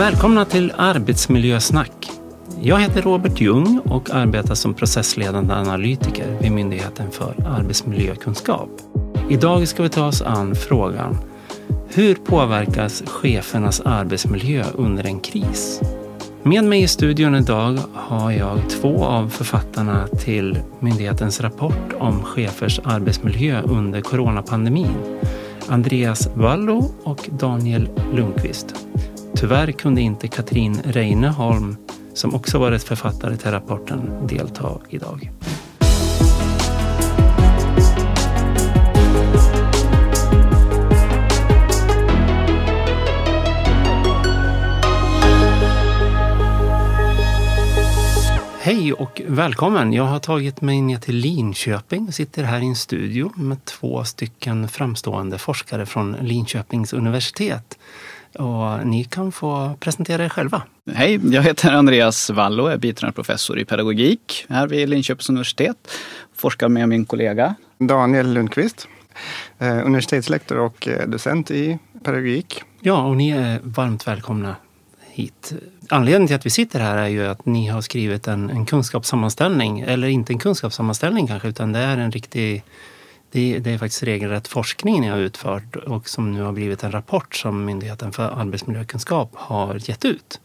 Välkomna till Arbetsmiljösnack. Jag heter Robert Ljung och arbetar som processledande analytiker vid Myndigheten för arbetsmiljökunskap. Idag ska vi ta oss an frågan Hur påverkas chefernas arbetsmiljö under en kris? Med mig i studion idag har jag två av författarna till myndighetens rapport om chefers arbetsmiljö under coronapandemin. Andreas Wallo och Daniel Lundqvist. Tyvärr kunde inte Katrin Reineholm, som också varit författare till rapporten, delta idag. Hej och välkommen! Jag har tagit mig ner till Linköping och sitter här i en studio med två stycken framstående forskare från Linköpings universitet. Och ni kan få presentera er själva. Hej, jag heter Andreas Wallo, är biträdande professor i pedagogik här vid Linköpings universitet. Forskar med min kollega Daniel Lundqvist, eh, universitetslektor och eh, docent i pedagogik. Ja, och ni är varmt välkomna hit. Anledningen till att vi sitter här är ju att ni har skrivit en, en kunskapssammanställning, eller inte en kunskapssammanställning kanske, utan det är en riktig det, det, är faktiskt regelrätt forskning ni har utfört och som nu har blivit en rapport som Myndigheten för arbetsmiljökunskap har gett ut.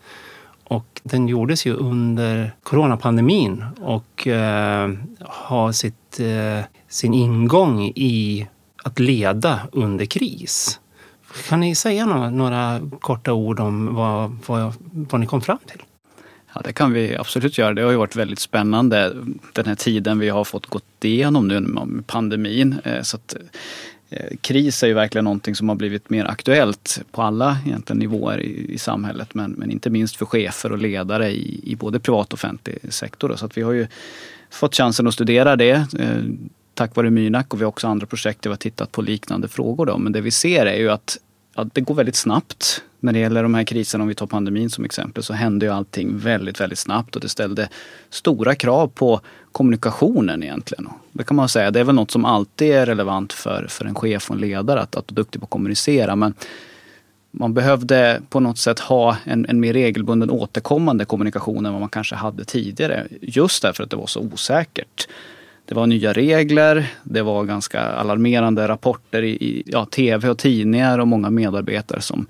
Och den gjordes ju under coronapandemin och eh, har sitt, eh, sin ingång i att leda under kris. Kan ni säga några, några korta ord om vad, vad, vad ni kom fram till? Ja, det kan vi absolut göra. Det har ju varit väldigt spännande den här tiden vi har fått gått igenom nu med pandemin. Eh, så att, eh, kris är ju verkligen någonting som har blivit mer aktuellt på alla egentligen nivåer i, i samhället. Men, men, inte minst för chefer och ledare i, i både privat och offentlig sektor. Så att vi har ju fått chansen att studera det eh, tack vare Mynak och vi har också andra projekt där vi har tittat på liknande frågor. Då. Men det vi ser är ju att, att det går väldigt snabbt när det gäller de här kriserna, om vi tar pandemin som exempel, så hände ju allting väldigt, väldigt snabbt och det ställde stora krav på kommunikationen egentligen. Det kan man säga, det är väl något som alltid är relevant för, för en chef och en ledare, att, att vara duktig på att kommunicera. Men man behövde på något sätt ha en, en mer regelbunden återkommande kommunikation än vad man kanske hade tidigare. Just därför att det var så osäkert. Det var nya regler, det var ganska alarmerande rapporter i ja, tv och tidningar och många medarbetare som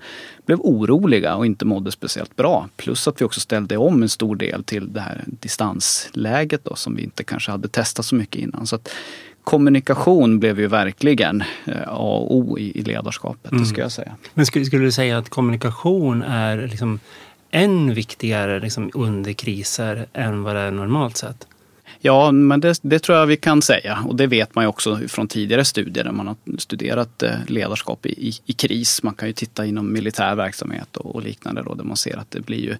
blev oroliga och inte mådde speciellt bra. Plus att vi också ställde om en stor del till det här distansläget då, som vi inte kanske hade testat så mycket innan. Så att kommunikation blev ju verkligen eh, A och O i ledarskapet, mm. det ska jag säga. Men skulle, skulle du säga att kommunikation är liksom än viktigare liksom under kriser än vad det är normalt sett? Ja, men det, det, tror jag vi kan säga. Och det vet man ju också från tidigare studier där man har studerat eh, ledarskap i, i, i kris. Man kan ju titta inom militär verksamhet och, och, liknande då, där man ser att det blir ju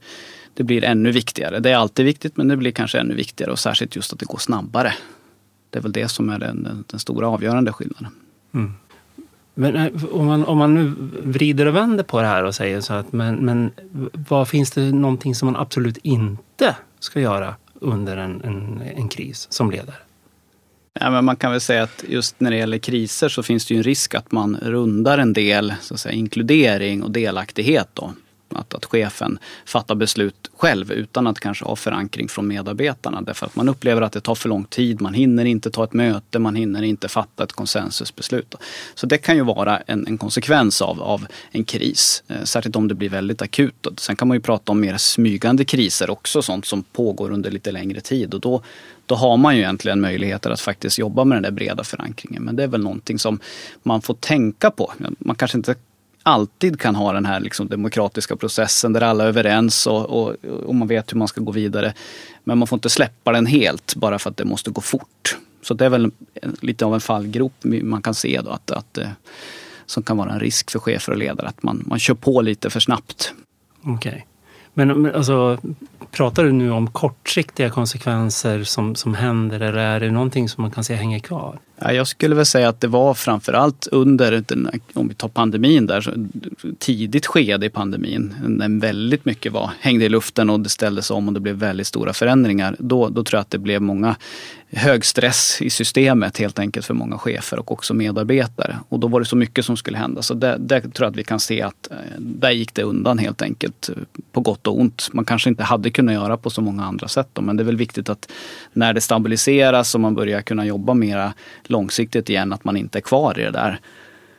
det blir ännu viktigare. Det är alltid viktigt men det blir kanske ännu viktigare och särskilt just att det går snabbare. Det är väl det som är den, den, den stora avgörande skillnaden. Mm. Men eh, om man, om man nu vrider och vänder på det här och säger så att men, men vad finns det någonting som man absolut inte ska göra under en, en, en kris som ledare? Ja, men man kan väl säga att just när det gäller kriser så finns det ju en risk att man rundar en del så att säga, inkludering och delaktighet. Då. Att, att chefen fattar beslut själv utan att kanske ha förankring från medarbetarna. Därför att man upplever att det tar för lång tid. Man hinner inte ta ett möte, man hinner inte fatta ett konsensusbeslut. Så det kan ju vara en, en konsekvens av, av en kris. Eh, särskilt om det blir väldigt akut. Sen kan man ju prata om mer smygande kriser också, sånt som pågår under lite längre tid. Och då, då har man ju egentligen möjligheter att faktiskt jobba med den där breda förankringen. Men det är väl någonting som man får tänka på. Man kanske inte alltid kan ha den här liksom demokratiska processen där alla är överens och, och, och, man vet hur man ska gå vidare. Men man får inte släppa den helt bara för att det måste gå fort. Så det är väl lite av en fallgrop man kan se då att, att eh, som kan vara en risk för chefer och ledare att man, man kör på lite för snabbt. Okej. Okay. Men alltså, pratar du nu om kortsiktiga konsekvenser som, som händer eller är det någonting som man kan se hänger kvar? Ja, jag skulle väl säga att det var framförallt under, om vi tar pandemin där, så tidigt skede i pandemin, när väldigt mycket var, hängde i luften och det ställdes om och det blev väldigt stora förändringar. Då, då tror jag att det blev många hög stress i systemet helt enkelt för många chefer och också medarbetare. Och då var det så mycket som skulle hända. Så där, där tror jag att vi kan se att eh, där gick det undan helt enkelt. Eh, på gott och ont. Man kanske inte hade kunnat göra på så många andra sätt. Då, men det är väl viktigt att när det stabiliseras och man börjar kunna jobba mera långsiktigt igen, att man inte är kvar i det där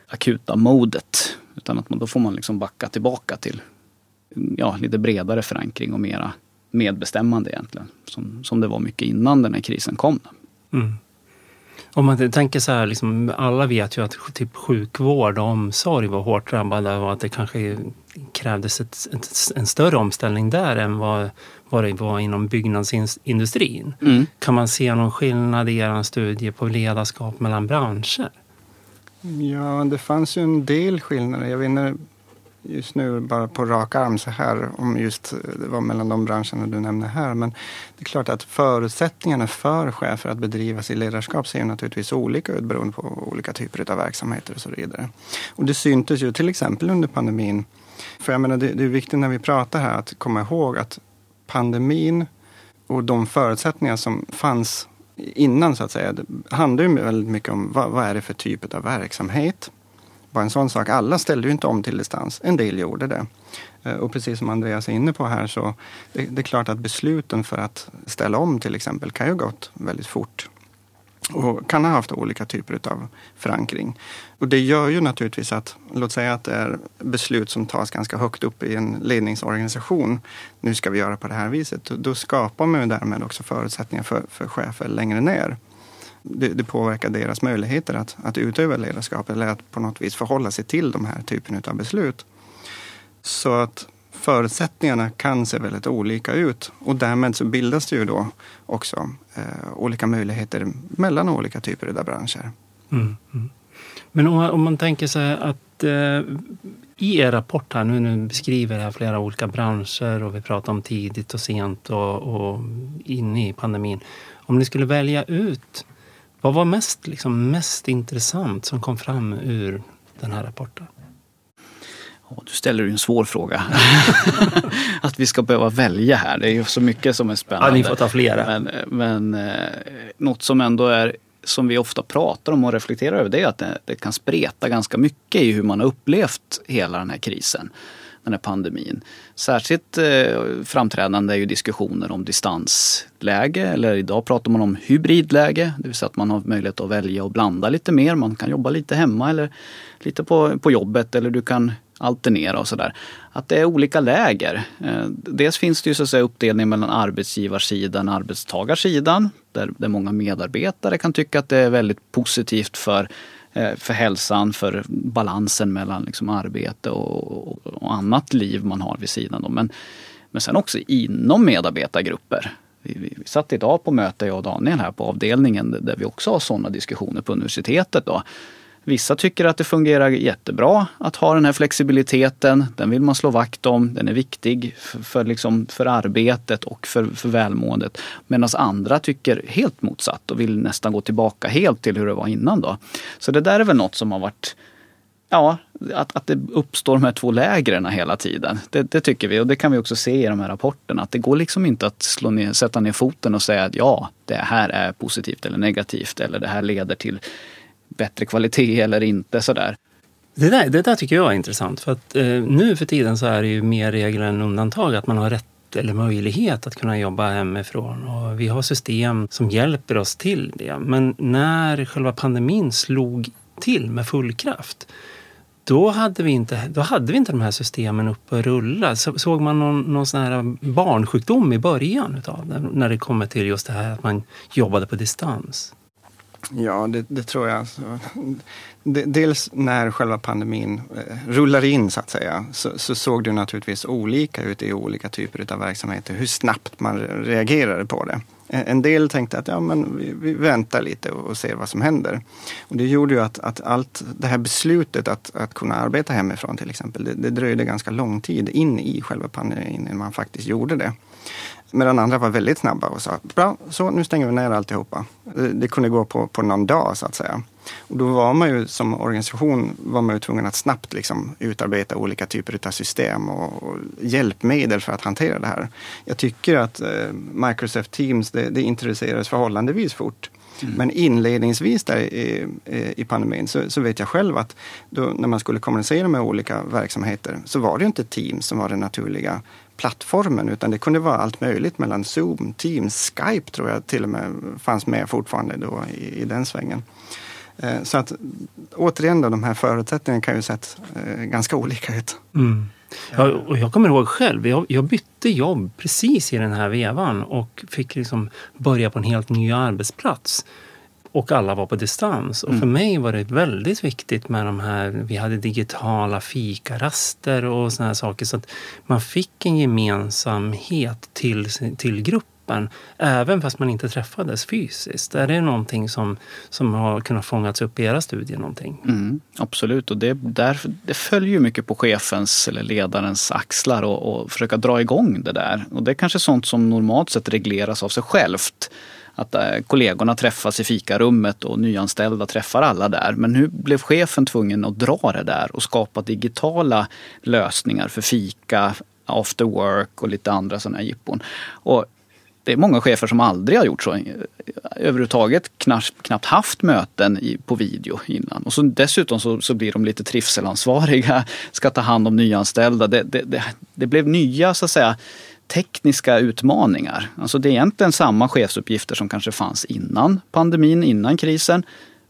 akuta modet. Utan att man, då får man liksom backa tillbaka till ja, lite bredare förankring och mera medbestämmande egentligen. Som, som det var mycket innan den här krisen kom. Mm. Om man tänker så här, liksom, alla vet ju att typ sjukvård och omsorg var hårt drabbade och att det kanske krävdes ett, ett, en större omställning där än vad, vad det var inom byggnadsindustrin. Mm. Kan man se någon skillnad i er studie på ledarskap mellan branscher? Ja, det fanns ju en del skillnader. Jag vet inte just nu bara på rak arm så här om just eh, det var mellan de branscherna du nämner här. Men det är klart att förutsättningarna för chefer att bedriva sitt ledarskap ser naturligtvis olika ut beroende på olika typer av verksamheter och så vidare. Och det syntes ju till exempel under pandemin. För jag menar, det, det är viktigt när vi pratar här att komma ihåg att pandemin och de förutsättningar som fanns innan så att säga, det handlar ju väldigt mycket om vad, vad är det för typ av verksamhet? Bara en sån sak. Alla ställde ju inte om till distans. En del gjorde det. Eh, och precis som Andreas är inne på här så det, det är klart att besluten för att ställa om till exempel kan ju gått väldigt fort och kan ha haft olika typer av förankring. Och det gör ju naturligtvis att, låt säga att det är beslut som tas ganska högt upp i en ledningsorganisation. Nu ska vi göra på det här viset. Då skapar man ju därmed också förutsättningar för, för chefer längre ner det, det, påverkar deras möjligheter att, att utöva ledarskap eller att på något vis förhålla sig till de här typen av beslut. Så att förutsättningarna kan se väldigt olika ut och därmed så bildas det ju då också eh, olika möjligheter mellan olika typer av branscher. Mm, mm. Men om, om, man tänker sig att eh, i er rapport här, nu, nu beskriver här flera olika branscher och vi pratar om tidigt och sent och, och inne i pandemin. Om ni skulle välja ut vad var mest, liksom, mest intressant som kom fram ur den här rapporten? Oh, du ställer en svår fråga. att vi ska behöva välja här. Det är ju så mycket som är spännande. Ja, ni får ta flera. Men, men eh, något som ändå är som vi ofta pratar om och reflekterar över det är att det, det kan spreta ganska mycket i hur man har upplevt hela den här krisen den här pandemin. Särskilt eh, framträdande är ju diskussioner om distansläge eller idag pratar man om hybridläge. Det vill säga att man har möjlighet att välja och blanda lite mer. Man kan jobba lite hemma eller lite på, på jobbet eller du kan alternera och sådär. Att det är olika läger. Eh, dels finns det ju så att säga uppdelning mellan arbetsgivarsidan och arbetstagarsidan. Där, där många medarbetare kan tycka att det är väldigt positivt för Eh, för hälsan, för balansen mellan liksom arbete och, och, annat liv man har vid sidan om. Men, men sen också inom medarbetargrupper. Vi, vi, vi satt idag på möte, jag och Daniel här på avdelningen där vi också har sådana diskussioner på universitetet. Då. Vissa tycker att det fungerar jättebra att ha den här flexibiliteten. Den vill man slå vakt om. Den är viktig för, för, liksom, för arbetet och för, för välmåendet. Medan andra tycker helt motsatt och vill nästan gå tillbaka helt till hur det var innan. Då. Så det där är väl något som har varit Ja, att, att det uppstår de här två lägren hela tiden. Det, det, tycker vi och det kan vi också se i de här rapporterna. Att det går liksom inte att slå ner, sätta ner foten och säga att ja, det här är positivt eller negativt eller det här leder till bättre kvalitet eller inte sådär. Det där, det där tycker jag är intressant för att eh, nu för tiden så är det ju mer regel än undantag att man har rätt eller möjlighet att kunna jobba hemifrån och vi har system som hjälper oss till det. Men när själva pandemin slog till med full kraft då hade vi inte, då hade vi inte de här systemen uppe och rulla. Så, såg man någon, någon sån här barnsjukdom i början utav det, när det kommer till just det här att man jobbade på distans? Ja, det, det tror jag. Dels när själva pandemin eh, rullar in så att säga så, så, såg det naturligtvis olika ut i olika typer av verksamheter. Hur snabbt man reagerade på det. En del tänkte att ja, men vi, vi väntar lite och, och ser vad som händer. Och det gjorde ju att, att allt det här beslutet att, att kunna arbeta hemifrån till exempel, det, det dröjde ganska lång tid in i själva pandemin innan man faktiskt gjorde det. Medan andra var väldigt snabba och sa bra, så nu stänger vi ner alltihopa. Det, det kunde gå på, på någon dag så att säga. Och då var man ju som organisation var man ju tvungen att snabbt liksom utarbeta olika typer av system och, och hjälpmedel för att hantera det här. Jag tycker att eh, Microsoft Teams det, det introducerades förhållandevis fort. Mm. Men inledningsvis där i, i pandemin så, så, vet jag själv att då, när man skulle kommunicera med olika verksamheter så var det inte Teams som var den naturliga plattformen utan det kunde vara allt möjligt mellan Zoom, Teams, Skype tror jag till och med fanns med fortfarande då i, i den svängen. Eh, så att återigen då, de här förutsättningarna kan ju sett eh, ganska olika ut. Mm. Ja, och jag kommer ihåg själv, jag, jag, bytte jobb precis i den här vevan och fick liksom börja på en helt ny arbetsplats. Och alla var på distans. Och mm. för mig var det väldigt viktigt med de här, vi hade digitala fikaraster och såna här saker. Så att man fick en gemensamhet till, till gruppen även fast man inte träffades fysiskt? Är det någonting som, som har kunnat fångats upp i era studier? Någonting? Mm, absolut, och det, där, det följer mycket på chefens eller ledarens axlar och, och försöka dra igång det där. Och det är kanske sånt som normalt sett regleras av sig självt att eh, kollegorna träffas i fikarummet och nyanställda träffar alla där. Men nu blev chefen tvungen att dra det där och skapa digitala lösningar för fika, after work och lite andra sådana jippon. Och det är många chefer som aldrig har gjort så. Överhuvudtaget knappt, haft möten på video innan. Och så dessutom så, så, blir de lite trivselansvariga, ska ta hand om nyanställda. Det, det, det, det blev nya så att säga tekniska utmaningar. Alltså det är egentligen samma chefsuppgifter som kanske fanns innan pandemin, innan krisen.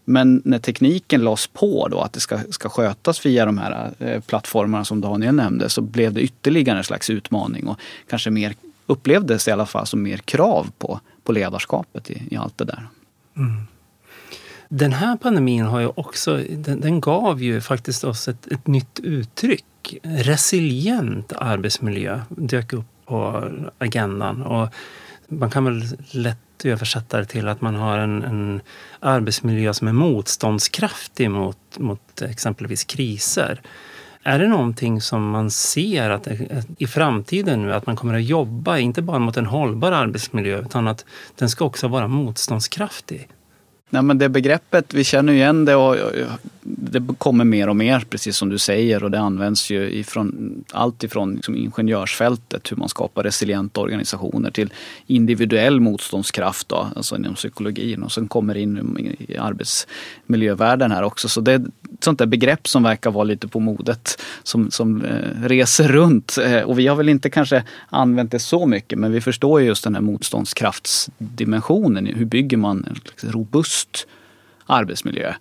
Men när tekniken lades på då, att det ska, ska skötas via de här eh, plattformarna som Daniel nämnde, så blev det ytterligare en slags utmaning och kanske mer upplevdes i alla fall som mer krav på, på ledarskapet i, i allt det där. Mm. Den här pandemin har ju också, den, den gav ju faktiskt oss ett, ett, nytt uttryck. Resilient arbetsmiljö dök upp på agendan. Och man kan väl lätt översätta det till att man har en, en arbetsmiljö som är motståndskraftig mot, mot exempelvis kriser. Är det någonting som man ser att eh, i framtiden nu att man kommer att jobba, inte bara mot en hållbar arbetsmiljö utan att den ska också vara motståndskraftig? Nej, men det begreppet, vi känner igen det och det kommer mer och mer, precis som du säger. Och det används ju ifrån allt ifrån liksom ingenjörsfältet, hur man skapar resilienta organisationer, till individuell motståndskraft, då, alltså inom psykologin. Och sen kommer in i arbetsmiljövärlden här också. Så det är ett sånt där begrepp som verkar vara lite på modet, som, som eh, reser runt. Eh, och vi har väl inte kanske använt det så mycket, men vi förstår just den här motståndskraftsdimensionen. Hur bygger man en robust arbetsmiljö?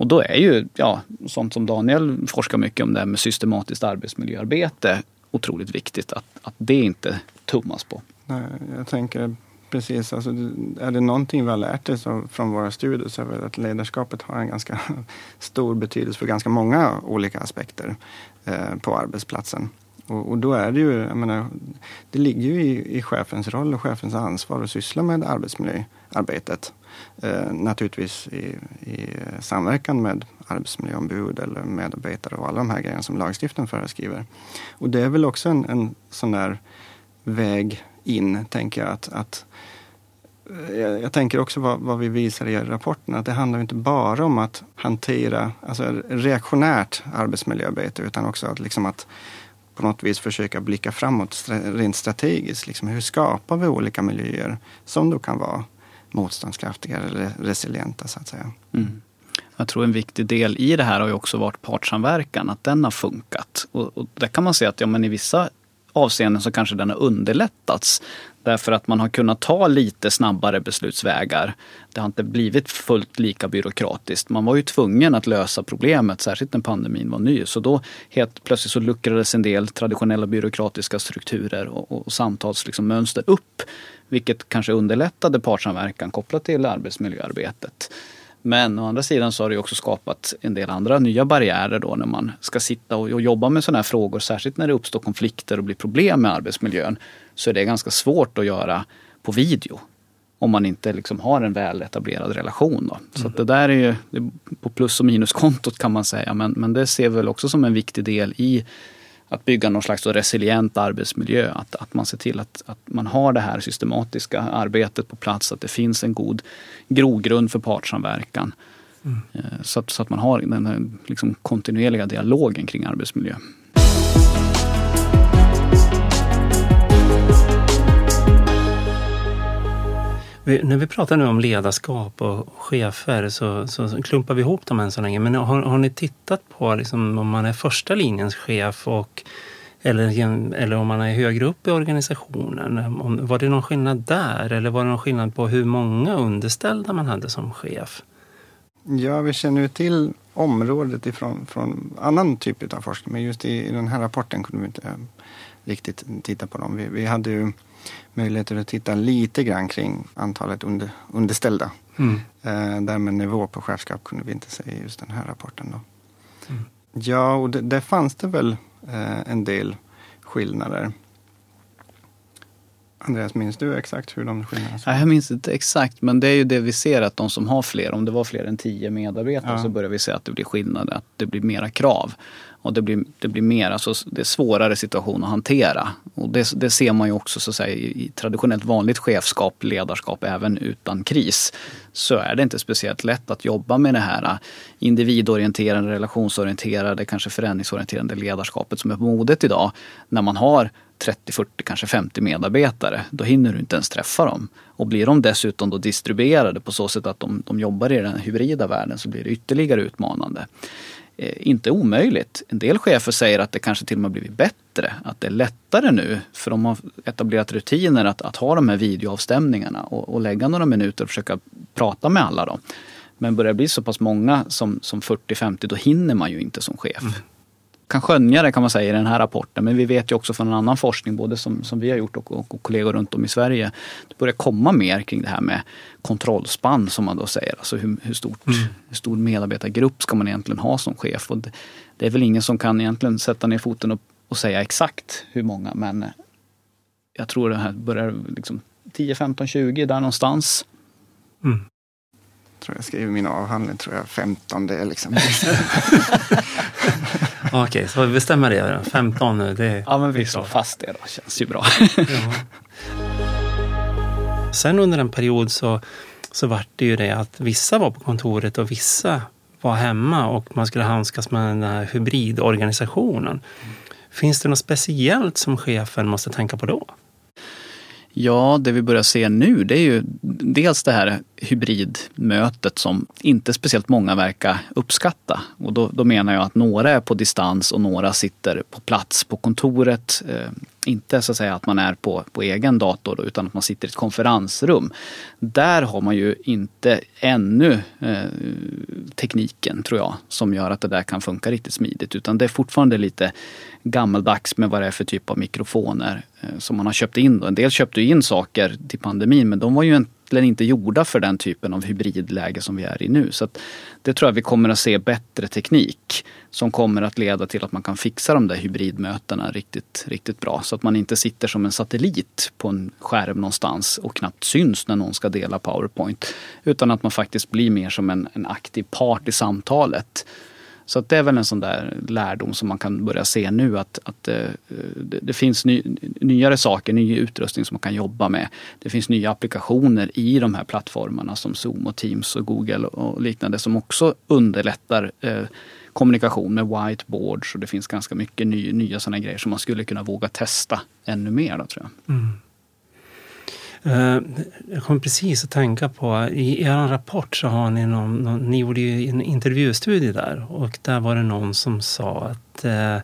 Och då är ju ja, sånt som Daniel forskar mycket om, det här med systematiskt arbetsmiljöarbete otroligt viktigt att, att det inte tummas på. Nej, jag tänker precis, alltså, är det någonting vi har lärt oss från våra studier så är det att ledarskapet har en ganska stor betydelse för ganska många olika aspekter eh, på arbetsplatsen. Och, och, då är det ju, jag menar, det ligger ju i, i chefens roll och chefens ansvar att syssla med arbetsmiljöarbetet. Eh, naturligtvis i, i samverkan med arbetsmiljöombud eller medarbetare och alla de här grejerna som lagstiftaren föreskriver. Och det är väl också en, en sån där väg in, tänker jag. att, att eh, jag, jag tänker också vad, vad, vi visar i rapporten, att det handlar inte bara om att hantera alltså reaktionärt arbetsmiljöarbete utan också att, liksom att på något vis försöka blicka framåt rent strategiskt. Liksom, hur skapar vi olika miljöer som då kan vara motståndskraftiga eller resilienta så att säga. Mm. Jag tror en viktig del i det här har ju också varit partssamverkan, att den har funkat. Och, och där kan man se att ja, men i vissa avseenden så kanske den har underlättats. Därför att man har kunnat ta lite snabbare beslutsvägar. Det har inte blivit fullt lika byråkratiskt. Man var ju tvungen att lösa problemet, särskilt när pandemin var ny. Så då helt plötsligt så luckrades en del traditionella byråkratiska strukturer och, och samtalsmönster liksom upp. Vilket kanske underlättade partssamverkan kopplat till arbetsmiljöarbetet. Men å andra sidan så har det också skapat en del andra nya barriärer då när man ska sitta och, jobba med sådana här frågor. Särskilt när det uppstår konflikter och blir problem med arbetsmiljön. Så är det ganska svårt att göra på video. Om man inte liksom har en väl etablerad relation. Då. Så mm. det där är ju på plus och minuskontot kan man säga. Men, men det ser väl också som en viktig del i att bygga någon slags resilient arbetsmiljö. Att, att man ser till att, att man har det här systematiska arbetet på plats. Att det finns en god grogrund för partssamverkan. Mm. Eh, så, att, så att man har den här liksom kontinuerliga dialogen kring arbetsmiljö. Vi, när vi pratar nu om ledarskap och chefer så, så klumpar vi ihop dem än så länge. Men har, har ni tittat på liksom, om man är första linjens chef och, eller, eller om man är högre upp i organisationen? Om, var det någon skillnad där eller var det någon skillnad på hur många underställda man hade som chef? Ja, vi känner ju till området ifrån från annan typ av forskning. Men just i, i den här rapporten kunde vi inte eh, riktigt titta på dem. Vi, vi hade ju möjligheter att titta lite grann kring antalet under, underställda. Mm. Eh, därmed nivå på chefskap kunde vi inte se i just den här rapporten. Då. Mm. Ja, och det, där fanns det väl eh, en del skillnader. Andreas, minns du exakt hur de skillnaderna såg Jag minns inte exakt, men det är ju det vi ser att de som har fler, om det var fler än tio medarbetare ja. så börjar vi se att det blir skillnader, att det blir mera krav. Och det blir, det blir mer, alltså det är svårare situation att hantera. Och det, det ser man ju också så att säga, i traditionellt vanligt chefskap, ledarskap även utan kris. Så är det inte speciellt lätt att jobba med det här äh, individorienterade, relationsorienterade, kanske förändringsorienterade ledarskapet som är på modet idag. När man har 30, 40, kanske 50 medarbetare. Då hinner du inte ens träffa dem. Och blir de dessutom då distribuerade på så sätt att de, de jobbar i den hybrida världen så blir det ytterligare utmanande. Eh, inte omöjligt. En del chefer säger att det kanske till och med blivit bättre. Att det är lättare nu för de har etablerat rutiner att, att ha de här videoavstämningarna och, och lägga några minuter och försöka prata med alla. Då. Men börjar det bli så pass många som, som 40-50 då hinner man ju inte som chef. Mm kan skönja det kan man säga i den här rapporten. Men vi vet ju också från en annan forskning, både som, som vi har gjort och, och, och kollegor runt om i Sverige. Det börjar komma mer kring det här med kontrollspann som man då säger. Alltså hur, hur, stort, mm. hur stor medarbetargrupp ska man egentligen ha som chef? Och det, det, är väl ingen som kan egentligen sätta ner foten och, och säga exakt hur många. Men jag tror det här börjar liksom 10, 15, 20 där någonstans. Mm tror jag skriver min avhandling, tror jag 15 det är liksom. Okej, okay, så vi bestämmer det. 15 nu. Det ja, men vi slår fast det då. Känns ju bra. ja. Sen under en period så, så var det ju det att vissa var på kontoret och vissa var hemma och man skulle handskas med den här hybridorganisationen. Finns det något speciellt som chefen måste tänka på då? Ja, det vi börjar se nu det är ju dels det här hybridmötet som inte speciellt många verkar uppskatta. Och då, då menar jag att några är på distans och några sitter på plats på kontoret. Eh, inte så att säga att man är på, på egen dator då, utan att man sitter i ett konferensrum. Där har man ju inte ännu eh, tekniken, tror jag, som gör att det där kan funka riktigt smidigt. Utan det är fortfarande lite gammaldags med vad det är för typ av mikrofoner eh, som man har köpt in. Då. En del köpte in saker till pandemin men de var ju egentligen inte gjorda för den typen av hybridläge som vi är i nu. Så det tror jag vi kommer att se bättre teknik som kommer att leda till att man kan fixa de där hybridmötena riktigt, riktigt bra. Så att man inte sitter som en satellit på en skärm någonstans och knappt syns när någon ska dela Powerpoint. Utan att man faktiskt blir mer som en, en aktiv part i samtalet. Så att det är väl en sån där lärdom som man kan börja se nu att, att eh, det, det, finns ny, nyare saker, ny utrustning som man kan jobba med. Det finns nya applikationer i de här plattformarna som Zoom och Teams och Google och liknande som också underlättar eh, kommunikation med whiteboards och det finns ganska mycket ny, nya sådana grejer som man skulle kunna våga testa ännu mer. Då, tror jag. Mm. Eh, jag kom precis att tänka på, i er rapport så har ni någon, någon, ni gjorde ju en intervjustudie där och där var det någon som sa att eh,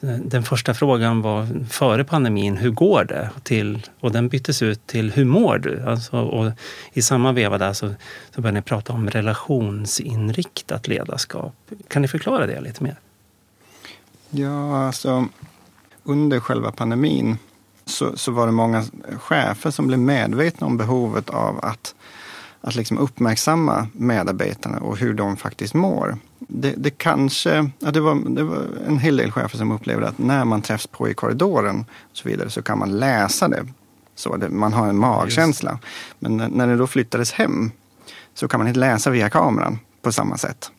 den första frågan var före pandemin, hur går det? Till, och den byttes ut till, hur mår du? Alltså, och I samma veva där så, så började ni prata om relationsinriktat ledarskap. Kan ni förklara det lite mer? Ja, alltså under själva pandemin så, så var det många chefer som blev medvetna om behovet av att, att liksom uppmärksamma medarbetarna och hur de faktiskt mår. Det, det kanske, ja, det, var, det var en hel del chefer som upplevde att när man träffs på i korridoren och så vidare så kan man läsa det Så det, man har en magkänsla. Men när, när det då flyttades hem så kan man inte läsa via kameran på samma sätt.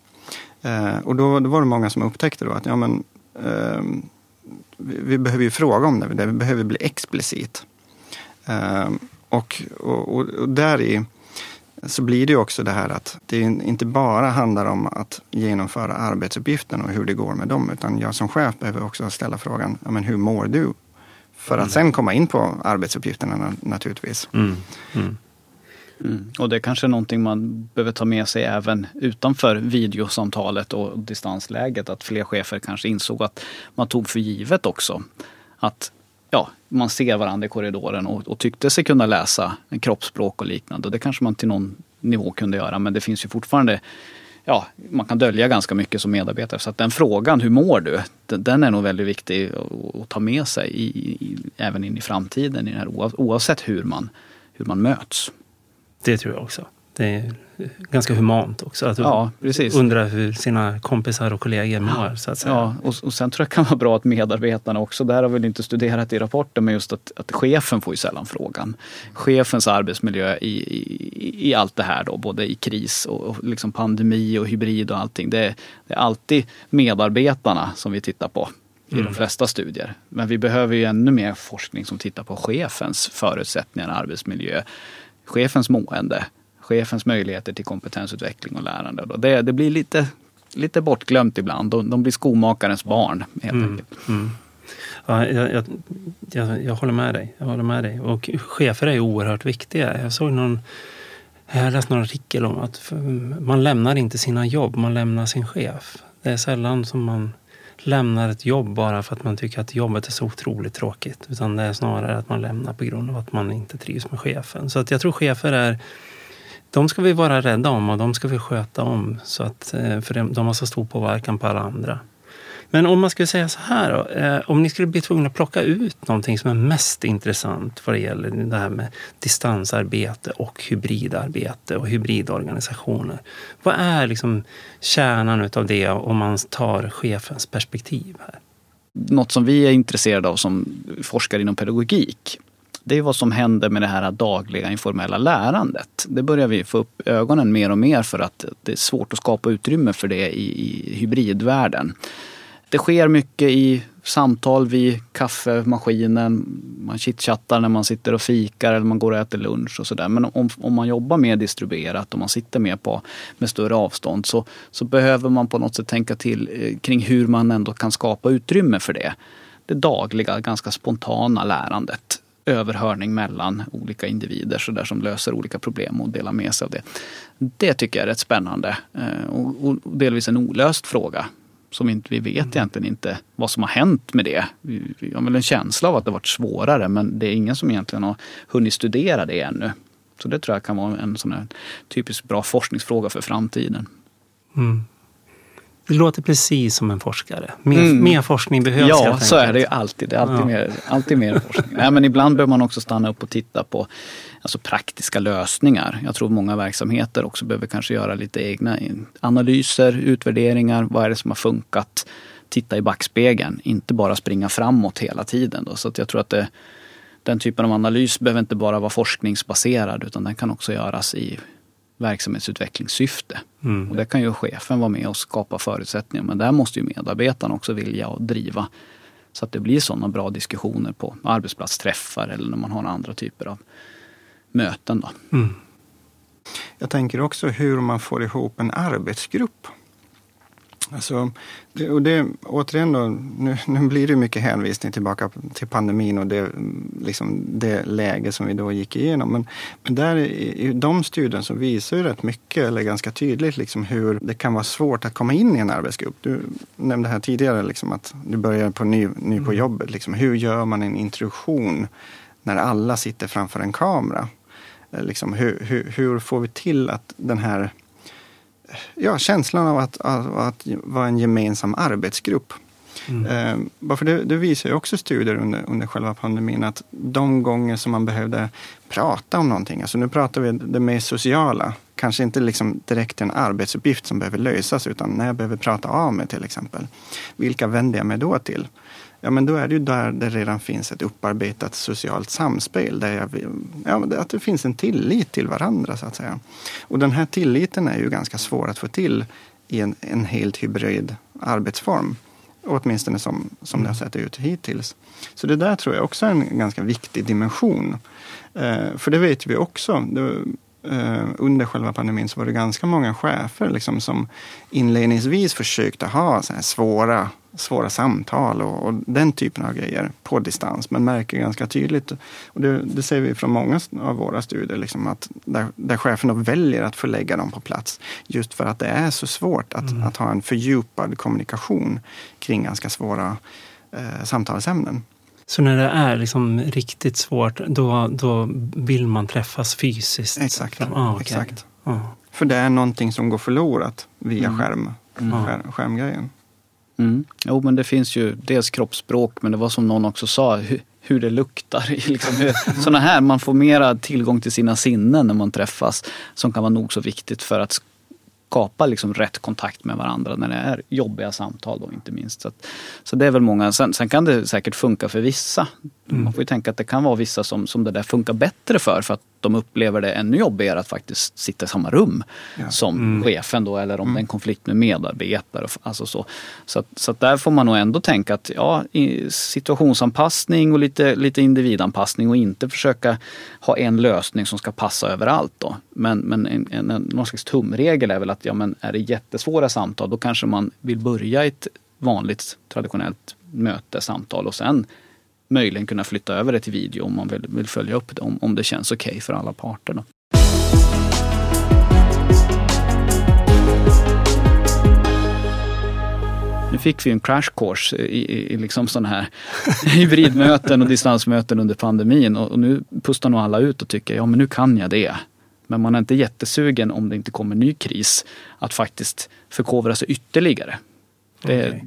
Eh, och då, då, var det många som upptäckte då att ja, men, eh, vi, behöver ju fråga om det, vi behöver bli explicit. Eh, och, och, och, och där i så blir det också det här att det inte bara handlar om att genomföra arbetsuppgiften och hur det går med dem, utan jag som chef behöver också ställa frågan, ja, men hur mår du? För att mm. sen komma in på arbetsuppgifterna naturligtvis. Mm. Mm. Mm. Och det är kanske är någonting man behöver ta med sig även utanför videosamtalet och distansläget. Att fler chefer kanske insåg att man tog för givet också att ja, man ser varandra i korridoren och, och tyckte sig kunna läsa kroppsspråk och liknande. Och det kanske man till någon nivå kunde göra men det finns ju fortfarande ja, man kan dölja ganska mycket som medarbetare. Så att den frågan, hur mår du? Den är nog väldigt viktig att ta med sig i, i, även in i framtiden, i här, oavsett hur man, hur man möts. Det tror jag också. Det är ganska humant också. Att ja, precis. undra hur sina kompisar och kollegor mår. Så att säga. Ja, och, och sen tror jag det kan vara bra att medarbetarna också, det här har vi inte studerat i rapporten, men just att, att chefen får ju sällan frågan. Chefens arbetsmiljö i, i, i allt det här då, både i kris och, och liksom pandemi och hybrid och allting. Det, det är alltid medarbetarna som vi tittar på i mm. de flesta studier. Men vi behöver ju ännu mer forskning som tittar på chefens förutsättningar, arbetsmiljö, chefens mående, chefens möjligheter till kompetensutveckling och lärande. Det, det blir lite, lite bortglömt ibland. De, de blir skomakarens barn helt mm. enkelt. Mm. Ja, jag, jag, jag, jag, håller med dig. Jag håller med dig. Och chefer är oerhört viktiga. Jag såg någon jag läste någon artikel om att man lämnar inte sina jobb, man lämnar sin chef. Det är sällan som man lämnar ett jobb bara för att man tycker att jobbet är så otroligt tråkigt. Utan det är snarare att man lämnar på grund av att man inte trivs med chefen. Så att jag tror chefer är de ska vi vara rädda om och de ska vi sköta om. Så att, eh, för de har så stor påverkan på alla andra. Men om man skulle säga så här då, eh, om ni skulle bli tvungna att plocka ut någonting som är mest intressant vad det gäller det här med distansarbete och hybridarbete och hybridorganisationer. Vad är liksom kärnan utav det om man tar chefens perspektiv här? Något som vi är intresserade av som forskare inom pedagogik det är vad som händer med det här dagliga informella lärandet. Det börjar vi få upp ögonen mer och mer för att det är svårt att skapa utrymme för det i, i hybridvärlden. Det sker mycket i samtal vid kaffemaskinen. Man chitchattar när man sitter och fikar eller man går och äter lunch och sådär. Men om, om man jobbar mer distribuerat och man sitter mer på, med större avstånd så, så behöver man på något sätt tänka till eh, kring hur man ändå kan skapa utrymme för det. Det dagliga, ganska spontana lärandet överhörning mellan olika individer så där som löser olika problem och delar med sig av det. Det tycker jag är rätt spännande eh, och, och delvis en olöst fråga som inte, vi vet mm. egentligen inte vad som har hänt med det. Vi, vi har väl en känsla av att det varit svårare men det är ingen som egentligen har hunnit studera det ännu. Så det tror jag kan vara en sån typiskt bra forskningsfråga för framtiden. Mm. Det låter precis som en forskare. Mer, mm. mer forskning behövs Ja, så är det ju alltid. Det är alltid, ja. mer, alltid mer forskning. Nej, men ibland behöver man också stanna upp och titta på alltså praktiska lösningar. Jag tror många verksamheter också behöver kanske göra lite egna analyser, utvärderingar. Vad är det som har funkat? Titta i backspegeln, inte bara springa framåt hela tiden. Då. Så att jag tror att det, den typen av analys behöver inte bara vara forskningsbaserad utan den kan också göras i verksamhetsutvecklingssyfte. Mm. Och det kan ju chefen vara med och skapa förutsättningar men där måste ju medarbetarna också vilja och driva så att det blir sådana bra diskussioner på arbetsplatsträffar eller när man har andra typer av möten. Då. Mm. Jag tänker också hur man får ihop en arbetsgrupp. Alltså, och det, återigen då, nu, nu blir det mycket hänvisning tillbaka till pandemin och det, liksom det läge som vi då gick igenom. Men, men där i, i de studierna så visar ju rätt mycket, eller ganska tydligt, liksom hur det kan vara svårt att komma in i en arbetsgrupp. Du nämnde här tidigare liksom att du börjar på ny, ny på mm. jobbet. Liksom. Hur gör man en introduktion när alla sitter framför en kamera? Eh, liksom, hur, hur, hur får vi till att den här ja, känslan av att, av att vara en gemensam arbetsgrupp. Mm. Eh, för det, det, visar ju också studier under, under själva pandemin att de gånger som man behövde prata om någonting, alltså nu pratar vi det mer sociala, kanske inte liksom direkt en arbetsuppgift som behöver lösas utan när jag behöver prata av mig till exempel. Vilka vänder jag mig då till? Ja men då är det ju där det redan finns ett upparbetat socialt samspel. Där jag, ja, att det finns en tillit till varandra så att säga. Och den här tilliten är ju ganska svår att få till i en, en helt hybrid arbetsform. Åtminstone som, som det har sett ut hittills. Så det där tror jag också är en ganska viktig dimension. Eh, för det vet vi också. Det, eh, under själva pandemin så var det ganska många chefer liksom, som inledningsvis försökte ha så här svåra, svåra samtal och, och, den typen av grejer på distans. Men märker ganska tydligt, och det, det ser vi från många av våra studier, liksom, att där, där cheferna väljer att förlägga dem på plats. Just för att det är så svårt att, mm. att ha en fördjupad kommunikation kring ganska svåra eh, samtalsämnen. Så när det är liksom riktigt svårt, då, då vill man träffas fysiskt? Exakt. Ah, okay. exakt. Ah. För det är någonting som går förlorat via mm. skärm, mm. skärm, skärmgrejen. Mm. Jo, men det finns ju dels kroppsspråk, men det var som någon också sa, hur, hur det luktar. Liksom hur, såna här, man får mera tillgång till sina sinnen när man träffas, som kan vara nog så viktigt för att skapa liksom rätt kontakt med varandra när det är jobbiga samtal då inte minst. Så, att, så det är väl många, sen, sen, kan det säkert funka för vissa. Mm. Man får ju tänka att det kan vara vissa som, som det där funkar bättre för för att de upplever det ännu jobbigare att faktiskt sitta i samma rum ja. som mm. chefen då eller om mm. det är en konflikt med medarbetare. Alltså så så, att, så att där får man nog ändå tänka att ja, situationsanpassning och lite, lite individanpassning och inte försöka ha en lösning som ska passa överallt. Då. Men, men en, en, en, någon slags tumregel är väl att ja, men är det jättesvåra samtal då kanske man vill börja i ett vanligt traditionellt möte, samtal och sen möjligen kunna flytta över det till video om man vill, vill följa upp det, om, om det känns okej okay för alla parter. Då. Nu fick vi en crash course i, i, i liksom sådana här hybridmöten och distansmöten under pandemin och, och, nu pustar nog alla ut och tycker ja men nu kan jag det. Men man är inte jättesugen om det inte kommer ny kris att faktiskt förkovra sig ytterligare. Det, okay.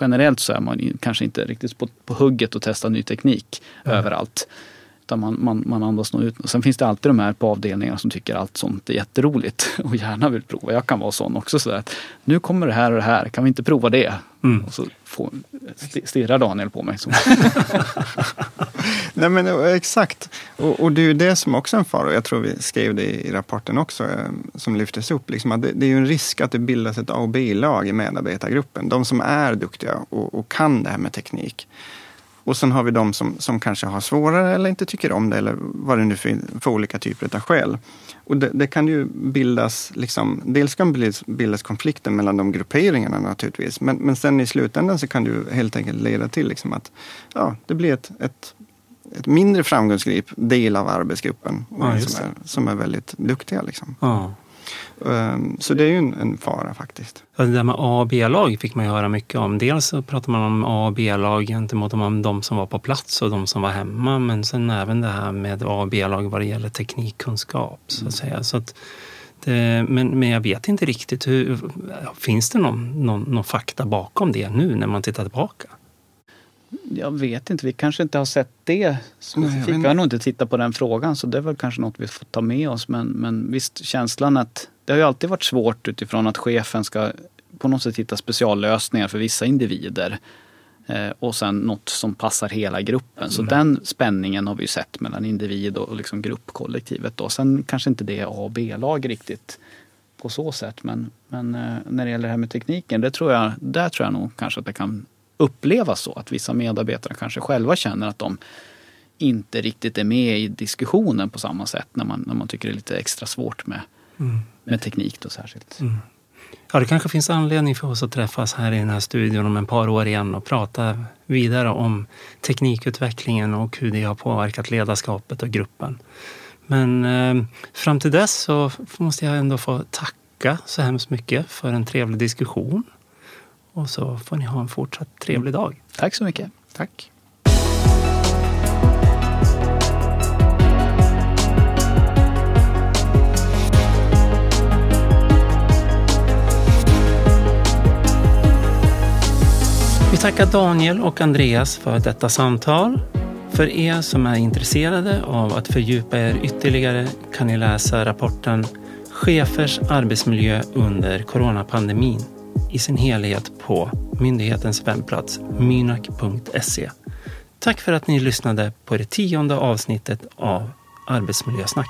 Generellt så är man kanske inte riktigt på, på hugget och testar ny teknik mm. överallt. Utan man, man, man andas nog ut. Sen finns det alltid de här på avdelningarna som tycker allt sånt är jätteroligt och gärna vill prova. Jag kan vara sån också. Så att, nu kommer det här och det här, kan vi inte prova det? Mm. Och så får, stirrar Daniel på mig. Nej men eh, exakt. Och, och, det är ju det som också är en fara. Jag tror vi skrev det i rapporten också, eh, som lyftes upp. Liksom att det, det, är ju en risk att det bildas ett A och B-lag i medarbetargruppen. De som är duktiga och, och kan det här med teknik. Och sen har vi de som, som kanske har svårare eller inte tycker om det eller vad det nu för, för olika typer av skäl. Och det, det, kan ju bildas, liksom, dels kan bildas, bildas konflikter mellan de grupperingarna naturligtvis. Men, men sen i slutändan så kan det ju helt enkelt leda till liksom att ja, det blir ett, ett, ett mindre framgångsrik del av arbetsgruppen ja, som, är, som är väldigt duktiga. Liksom. Ja. Ehm, så det är ju en, en fara faktiskt. Det där med A och B-lag fick man ju höra mycket om. Dels så pratar man om A och B-lag gentemot de som var på plats och de som var hemma. Men sen även det här med A och B-lag vad det gäller teknikkunskap. Så att mm. säga. Så att det, men, men jag vet inte riktigt, hur, finns det någon, någon, någon fakta bakom det nu när man tittar tillbaka? Jag vet inte, vi kanske inte har sett det specifikt. Vi har nog inte tittat på den frågan så det är väl kanske något vi får ta med oss. Men, men visst, känslan att det har ju alltid varit svårt utifrån att chefen ska på något sätt hitta speciallösningar för vissa individer. Eh, och sen något som passar hela gruppen. Så mm. den spänningen har vi ju sett mellan individ och liksom gruppkollektivet. Då. Sen kanske inte det är A och B-lag riktigt på så sätt. Men, men eh, när det gäller det här med tekniken, det tror jag, där tror jag nog kanske att det kan upplevas så. Att vissa medarbetare kanske själva känner att de inte riktigt är med i diskussionen på samma sätt när man, när man tycker det är lite extra svårt med, mm. med teknik då särskilt. Mm. Ja, det kanske finns anledning för oss att träffas här i den här studion om ett par år igen och prata vidare om teknikutvecklingen och hur det har påverkat ledarskapet och gruppen. Men eh, fram till dess så måste jag ändå få tacka så hemskt mycket för en trevlig diskussion och så får ni ha en fortsatt trevlig dag. Tack så mycket. Tack. Vi tackar Daniel och Andreas för detta samtal. För er som är intresserade av att fördjupa er ytterligare kan ni läsa rapporten Chefers arbetsmiljö under coronapandemin i sin helhet på myndighetens webbplats mynak.se. Tack för att ni lyssnade på det tionde avsnittet av Arbetsmiljösnack.